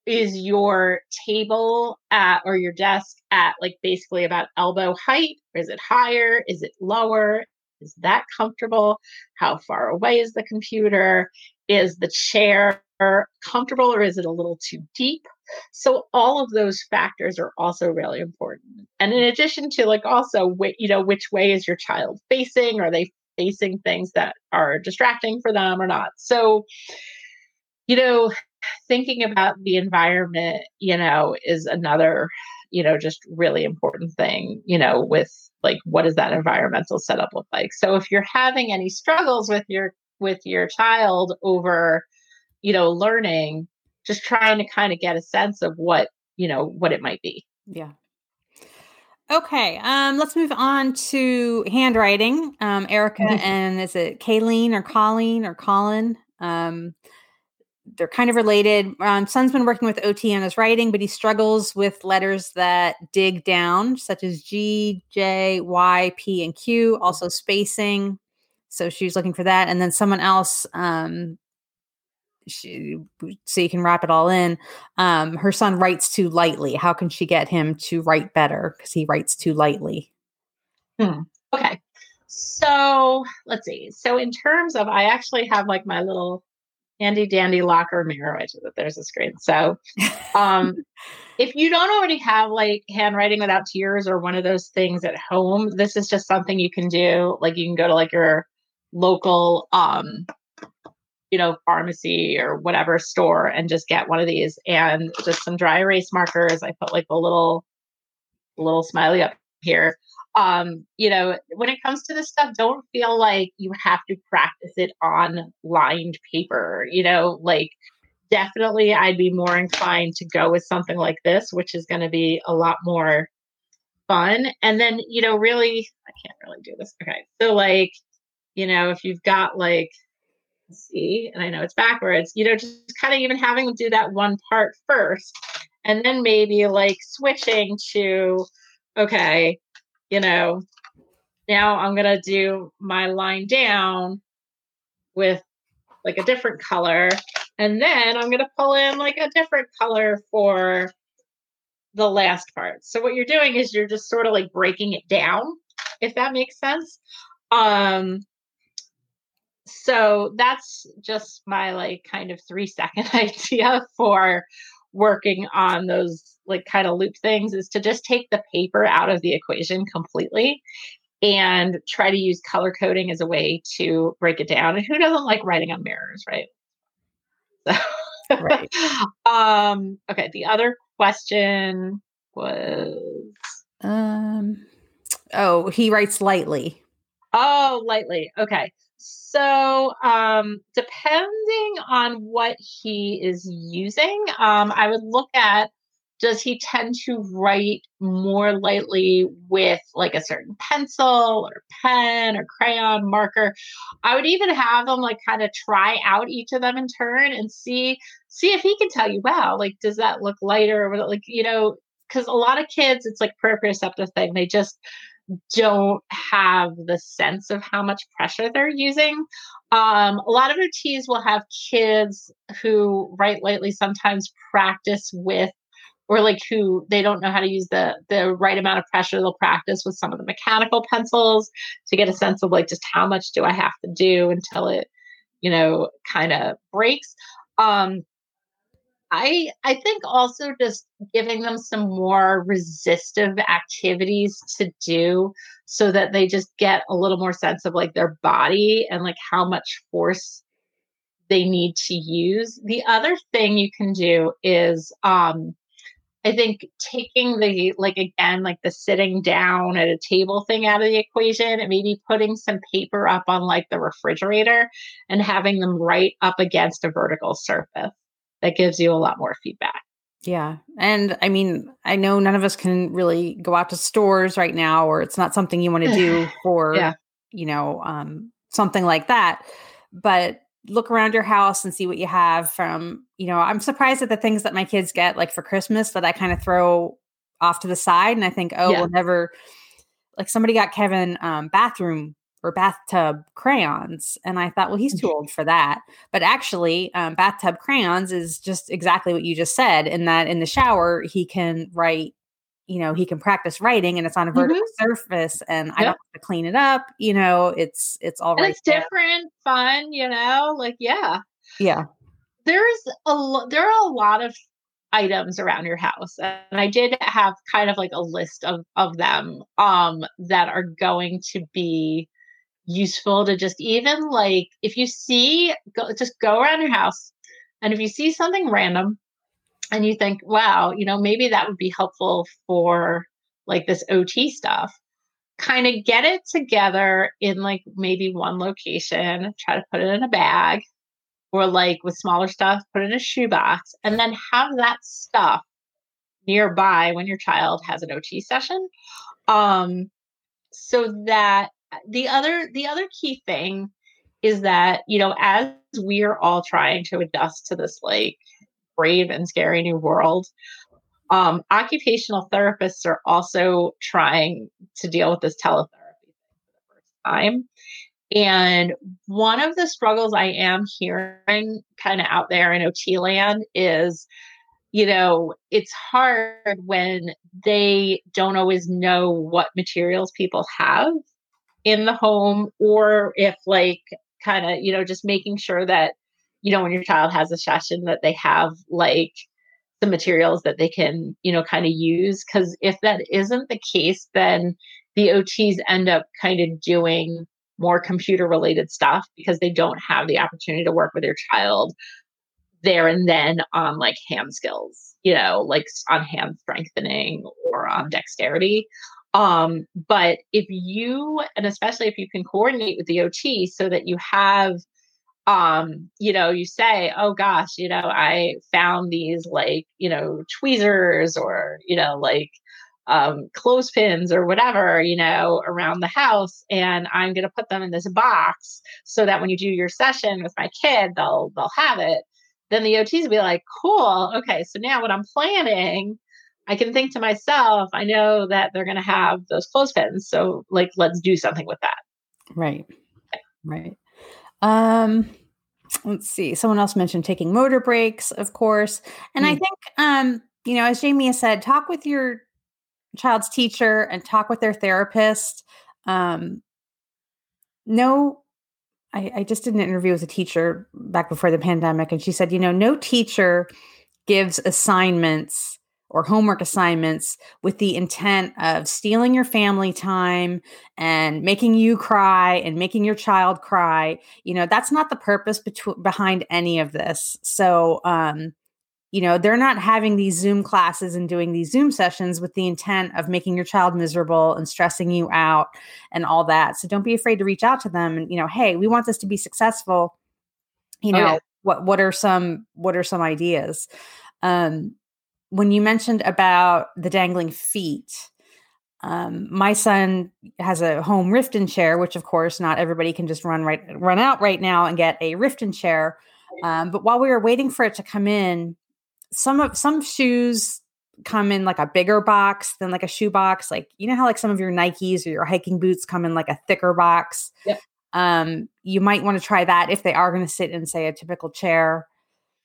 is your table at or your desk at like basically about elbow height? Or is it higher? Is it lower? Is that comfortable? How far away is the computer? Is the chair comfortable or is it a little too deep So all of those factors are also really important. And in addition to like also you know which way is your child facing? Are they facing things that are distracting for them or not? So you know, thinking about the environment, you know, is another, you know, just really important thing, you know, with like what does that environmental setup look like? So if you're having any struggles with your with your child over, you know, learning, just trying to kind of get a sense of what you know what it might be. Yeah. Okay um let's move on to handwriting um erica mm-hmm. and is it kayleen or colleen or colin? Um they're kind of related. Um, son's been working with ot on his writing but he struggles with letters that dig down such as g j y p and q also spacing. So she's looking for that and then someone else um she, so you can wrap it all in. Um, her son writes too lightly. How can she get him to write better? Because he writes too lightly. Hmm. Okay. So let's see. So in terms of, I actually have like my little handy dandy locker mirror. That there's a screen. So um, if you don't already have like handwriting without tears or one of those things at home, this is just something you can do. Like you can go to like your local um you know, pharmacy or whatever store and just get one of these and just some dry erase markers. I put like a little little smiley up here. Um, you know, when it comes to this stuff, don't feel like you have to practice it on lined paper. You know, like definitely I'd be more inclined to go with something like this, which is going to be a lot more fun. And then, you know, really, I can't really do this. Okay. So, like, you know, if you've got like see, and I know it's backwards, you know, just kind of even having them do that one part first, and then maybe like switching to, okay, you know, now I'm going to do my line down with like a different color. And then I'm going to pull in like a different color for the last part. So what you're doing is you're just sort of like breaking it down, if that makes sense. Um, so that's just my like kind of three second idea for working on those like kind of loop things is to just take the paper out of the equation completely and try to use color coding as a way to break it down. And who doesn't like writing on mirrors, right? So, right. um, okay. The other question was um oh, he writes lightly. Oh, lightly. Okay. So, um, depending on what he is using, um, I would look at does he tend to write more lightly with like a certain pencil or pen or crayon marker? I would even have them like kind of try out each of them in turn and see see if he can tell you wow like does that look lighter or like you know? Because a lot of kids it's like proprioceptive thing they just don't have the sense of how much pressure they're using. Um, a lot of OTs will have kids who write lightly sometimes practice with or like who they don't know how to use the the right amount of pressure they'll practice with some of the mechanical pencils to get a sense of like just how much do i have to do until it you know kind of breaks um I I think also just giving them some more resistive activities to do so that they just get a little more sense of like their body and like how much force they need to use. The other thing you can do is um I think taking the like again like the sitting down at a table thing out of the equation and maybe putting some paper up on like the refrigerator and having them right up against a vertical surface that gives you a lot more feedback. Yeah. And I mean, I know none of us can really go out to stores right now, or it's not something you want to do for, yeah. you know, um, something like that. But look around your house and see what you have from, you know, I'm surprised at the things that my kids get like for Christmas that I kind of throw off to the side. And I think, oh, yeah. we'll never, like somebody got Kevin um, bathroom or bathtub crayons. And I thought, well, he's too old for that. But actually, um, bathtub crayons is just exactly what you just said, in that in the shower, he can write, you know, he can practice writing and it's on a vertical mm-hmm. surface and yep. I don't have to clean it up. You know, it's, it's all right. It's different, fun, you know, like, yeah. Yeah. There's a lot, there are a lot of items around your house and i did have kind of like a list of of them um that are going to be useful to just even like if you see go just go around your house and if you see something random and you think wow you know maybe that would be helpful for like this ot stuff kind of get it together in like maybe one location try to put it in a bag or like with smaller stuff, put it in a shoebox and then have that stuff nearby when your child has an OT session. Um, so that the other the other key thing is that you know as we're all trying to adjust to this like brave and scary new world um, occupational therapists are also trying to deal with this teletherapy for the first time. And one of the struggles I am hearing kind of out there in OT land is, you know, it's hard when they don't always know what materials people have in the home or if like kind of, you know, just making sure that, you know, when your child has a session that they have like the materials that they can, you know, kind of use. Cause if that isn't the case, then the OTs end up kind of doing more computer related stuff because they don't have the opportunity to work with their child there and then on like hand skills, you know, like on hand strengthening or on dexterity. Um, but if you, and especially if you can coordinate with the OT so that you have, um, you know, you say, oh gosh, you know, I found these like, you know, tweezers or, you know, like um, clothespins or whatever, you know, around the house, and I'm going to put them in this box so that when you do your session with my kid, they'll they'll have it. Then the OTs will be like, "Cool, okay, so now what I'm planning." I can think to myself, I know that they're going to have those clothespins. So, like, let's do something with that. Right. Okay. Right. Um, let's see. Someone else mentioned taking motor breaks, of course. And mm. I think, um, you know, as Jamie has said, talk with your child's teacher and talk with their therapist. Um, no, I, I just did an interview with a teacher back before the pandemic, and she said, you know, no teacher gives assignments or homework assignments with the intent of stealing your family time and making you cry and making your child cry. You know, that's not the purpose behind any of this. So, um, you know they're not having these zoom classes and doing these zoom sessions with the intent of making your child miserable and stressing you out and all that so don't be afraid to reach out to them and you know hey we want this to be successful you oh, know yeah. what what are some what are some ideas um when you mentioned about the dangling feet um, my son has a home Rifton chair, which of course not everybody can just run right run out right now and get a Rifton chair. Um, but while we were waiting for it to come in, some of some shoes come in like a bigger box than like a shoe box. Like you know how like some of your Nikes or your hiking boots come in like a thicker box. Yep. Um, you might want to try that if they are going to sit in say a typical chair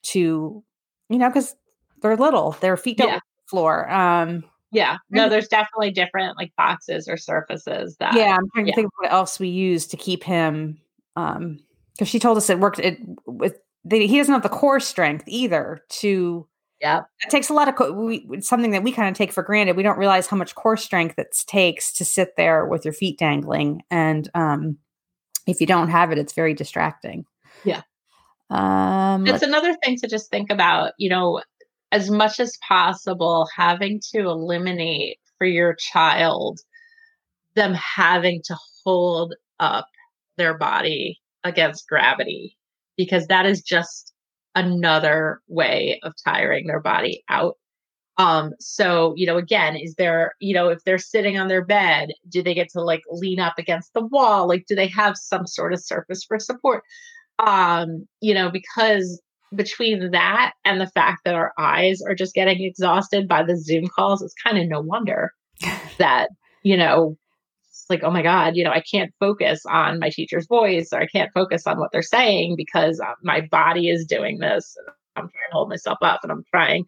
to, you know, because they're little, their feet don't yeah. the floor. Um, yeah, no, there's definitely different like boxes or surfaces that. Yeah, I'm trying yeah. to think of what else we use to keep him. Um, because she told us it worked. It with the, he doesn't have the core strength either to yeah. It takes a lot of, co- we, it's something that we kind of take for granted. We don't realize how much core strength it takes to sit there with your feet dangling. And um, if you don't have it, it's very distracting. Yeah. Um, it's another thing to just think about, you know, as much as possible, having to eliminate for your child them having to hold up their body against gravity because that is just another way of tiring their body out. Um, so, you know, again, is there, you know, if they're sitting on their bed, do they get to like lean up against the wall? Like, do they have some sort of surface for support? Um, you know, because between that and the fact that our eyes are just getting exhausted by the Zoom calls, it's kind of no wonder that, you know, it's like, oh my God, you know, I can't focus on my teacher's voice or I can't focus on what they're saying because uh, my body is doing this. I'm trying to hold myself up and I'm trying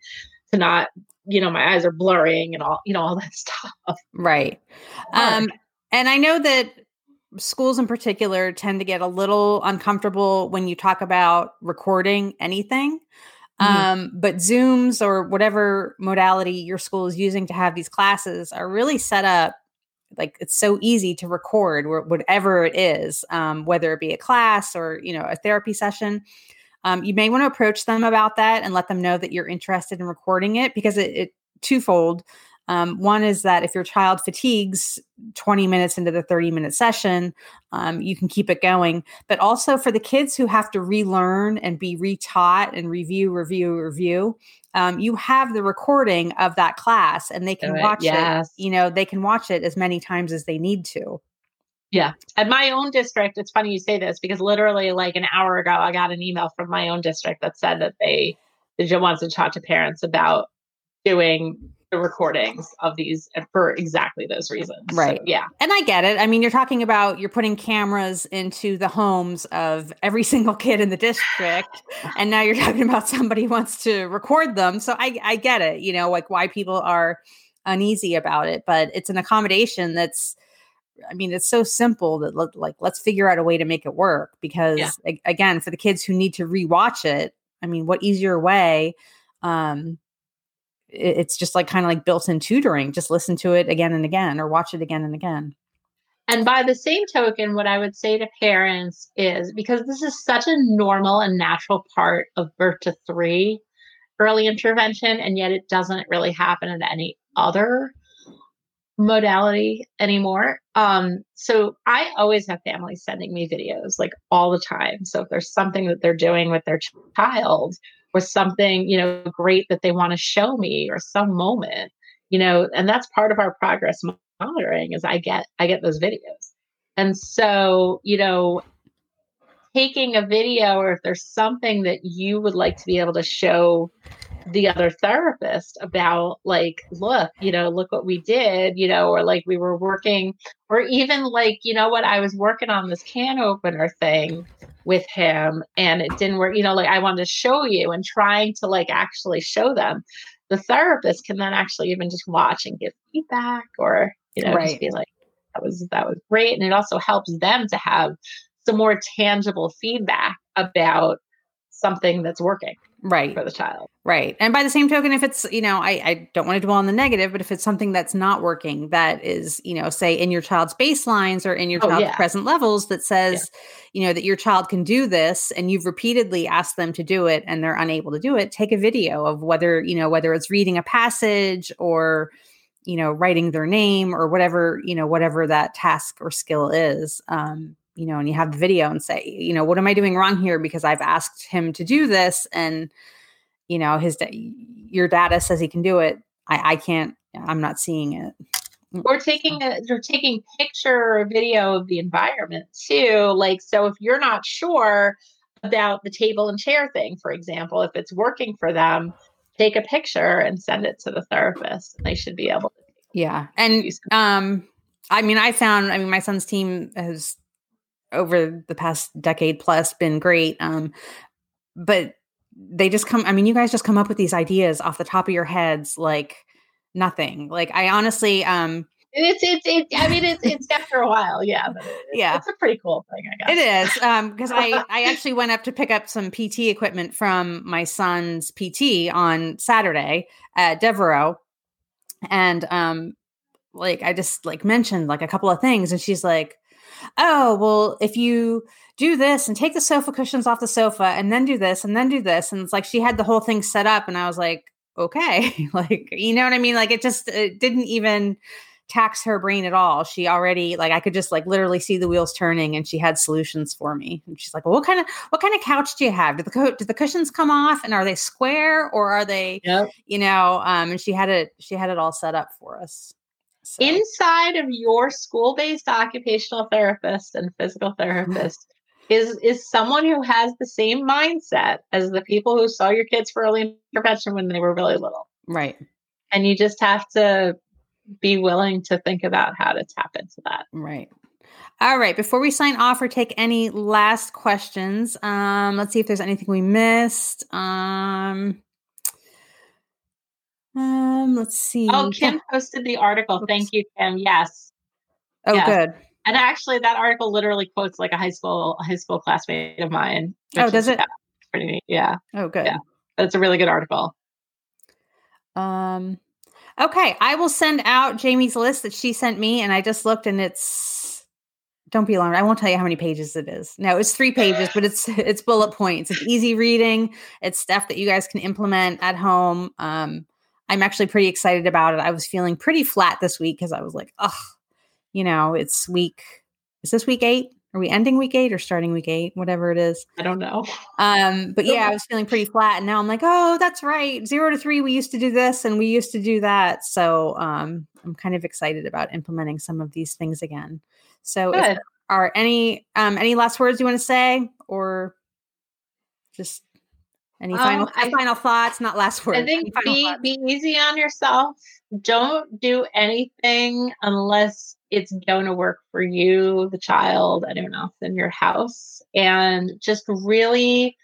to not, you know, my eyes are blurring and all, you know, all that stuff. Right. Um, and I know that schools in particular tend to get a little uncomfortable when you talk about recording anything. Mm-hmm. Um, but Zooms or whatever modality your school is using to have these classes are really set up like it's so easy to record whatever it is, um, whether it be a class or you know a therapy session. Um, you may want to approach them about that and let them know that you're interested in recording it because it, it twofold. Um, one is that if your child fatigues 20 minutes into the 30 minute session, um, you can keep it going. But also for the kids who have to relearn and be retaught and review, review, review, um, you have the recording of that class and they can watch yes. it. You know, they can watch it as many times as they need to. Yeah. At my own district, it's funny you say this because literally like an hour ago, I got an email from my own district that said that they, they wants to talk to parents about doing the recordings of these for exactly those reasons. Right. So, yeah. And I get it. I mean, you're talking about you're putting cameras into the homes of every single kid in the district. and now you're talking about somebody wants to record them. So I, I get it, you know, like why people are uneasy about it, but it's an accommodation that's, I mean, it's so simple that like let's figure out a way to make it work because yeah. again, for the kids who need to rewatch it, I mean, what easier way um, it's just like kind of like built in tutoring. Just listen to it again and again or watch it again and again. And by the same token, what I would say to parents is because this is such a normal and natural part of birth to three early intervention, and yet it doesn't really happen in any other modality anymore. Um, so I always have families sending me videos like all the time. So if there's something that they're doing with their child or something, you know, great that they want to show me or some moment, you know, and that's part of our progress monitoring is I get I get those videos. And so, you know, taking a video or if there's something that you would like to be able to show the other therapist about like look you know look what we did you know or like we were working or even like you know what? I was working on this can opener thing with him and it didn't work you know like i wanted to show you and trying to like actually show them. The therapist can then actually even just watch and give feedback or you know right. just be like that was that was great and it also helps them to have some more tangible feedback about something that's working right for the child right and by the same token if it's you know I, I don't want to dwell on the negative but if it's something that's not working that is you know say in your child's baselines or in your oh, child's yeah. present levels that says yeah. you know that your child can do this and you've repeatedly asked them to do it and they're unable to do it take a video of whether you know whether it's reading a passage or you know writing their name or whatever you know whatever that task or skill is um you know, and you have the video and say, you know, what am I doing wrong here? Because I've asked him to do this, and you know, his your data says he can do it. I, I can't. I'm not seeing it. Mm. Or taking a, or taking picture or video of the environment too. Like, so if you're not sure about the table and chair thing, for example, if it's working for them, take a picture and send it to the therapist. They should be able to. Yeah, and um, I mean, I found. I mean, my son's team has over the past decade plus been great. Um, but they just come, I mean, you guys just come up with these ideas off the top of your heads like nothing. Like I honestly, um, it's it's it, I mean it's it's after a while, yeah. It, yeah, it's a pretty cool thing, I guess. It is um because I I actually went up to pick up some PT equipment from my son's PT on Saturday at Devereux, and um like I just like mentioned like a couple of things, and she's like, oh, well, if you do this and take the sofa cushions off the sofa and then do this and then do this. And it's like she had the whole thing set up. And I was like, okay. like, you know what I mean? Like it just it didn't even tax her brain at all. She already like I could just like literally see the wheels turning and she had solutions for me. And she's like, well, what kind of what kind of couch do you have? Did the co- did the cushions come off and are they square or are they yep. you know, um and she had it she had it all set up for us. So. Inside of your school based occupational therapist and physical therapist is, is someone who has the same mindset as the people who saw your kids for early intervention when they were really little. Right. And you just have to be willing to think about how to tap into that. Right. All right. Before we sign off or take any last questions, um, let's see if there's anything we missed. Um, um, let's see. Oh, Kim posted the article. Oops. Thank you, Kim. Yes. Oh, yes. good. And actually, that article literally quotes like a high school a high school classmate of mine. Oh, does it? Pretty neat. Yeah. Oh, good. Yeah. it's a really good article. Um, okay, I will send out Jamie's list that she sent me, and I just looked, and it's don't be alarmed. I won't tell you how many pages it is. No, it's three pages, but it's it's bullet points. It's easy reading. It's stuff that you guys can implement at home. Um, I'm actually pretty excited about it. I was feeling pretty flat this week because I was like, oh, you know, it's week. Is this week eight? Are we ending week eight or starting week eight? Whatever it is. I don't know. Um, but yeah, I was feeling pretty flat. And now I'm like, oh, that's right. Zero to three, we used to do this and we used to do that. So um, I'm kind of excited about implementing some of these things again. So if are any um any last words you want to say or just any final um, I, final thoughts, not last words. I think be be easy on yourself. Don't do anything unless it's going to work for you, the child, anyone else in your house. And just really,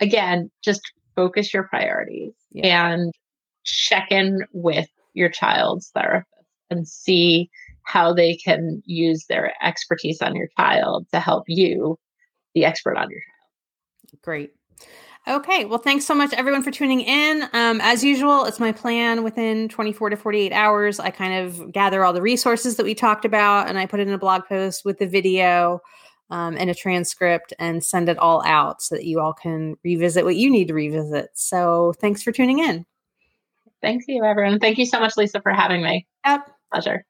again, just focus your priorities yeah. and check in with your child's therapist and see how they can use their expertise on your child to help you, the expert on your child. Great. Okay. Well, thanks so much, everyone, for tuning in. Um, as usual, it's my plan within 24 to 48 hours. I kind of gather all the resources that we talked about and I put it in a blog post with the video um, and a transcript and send it all out so that you all can revisit what you need to revisit. So thanks for tuning in. Thank you, everyone. Thank you so much, Lisa, for having me. Yep. Pleasure.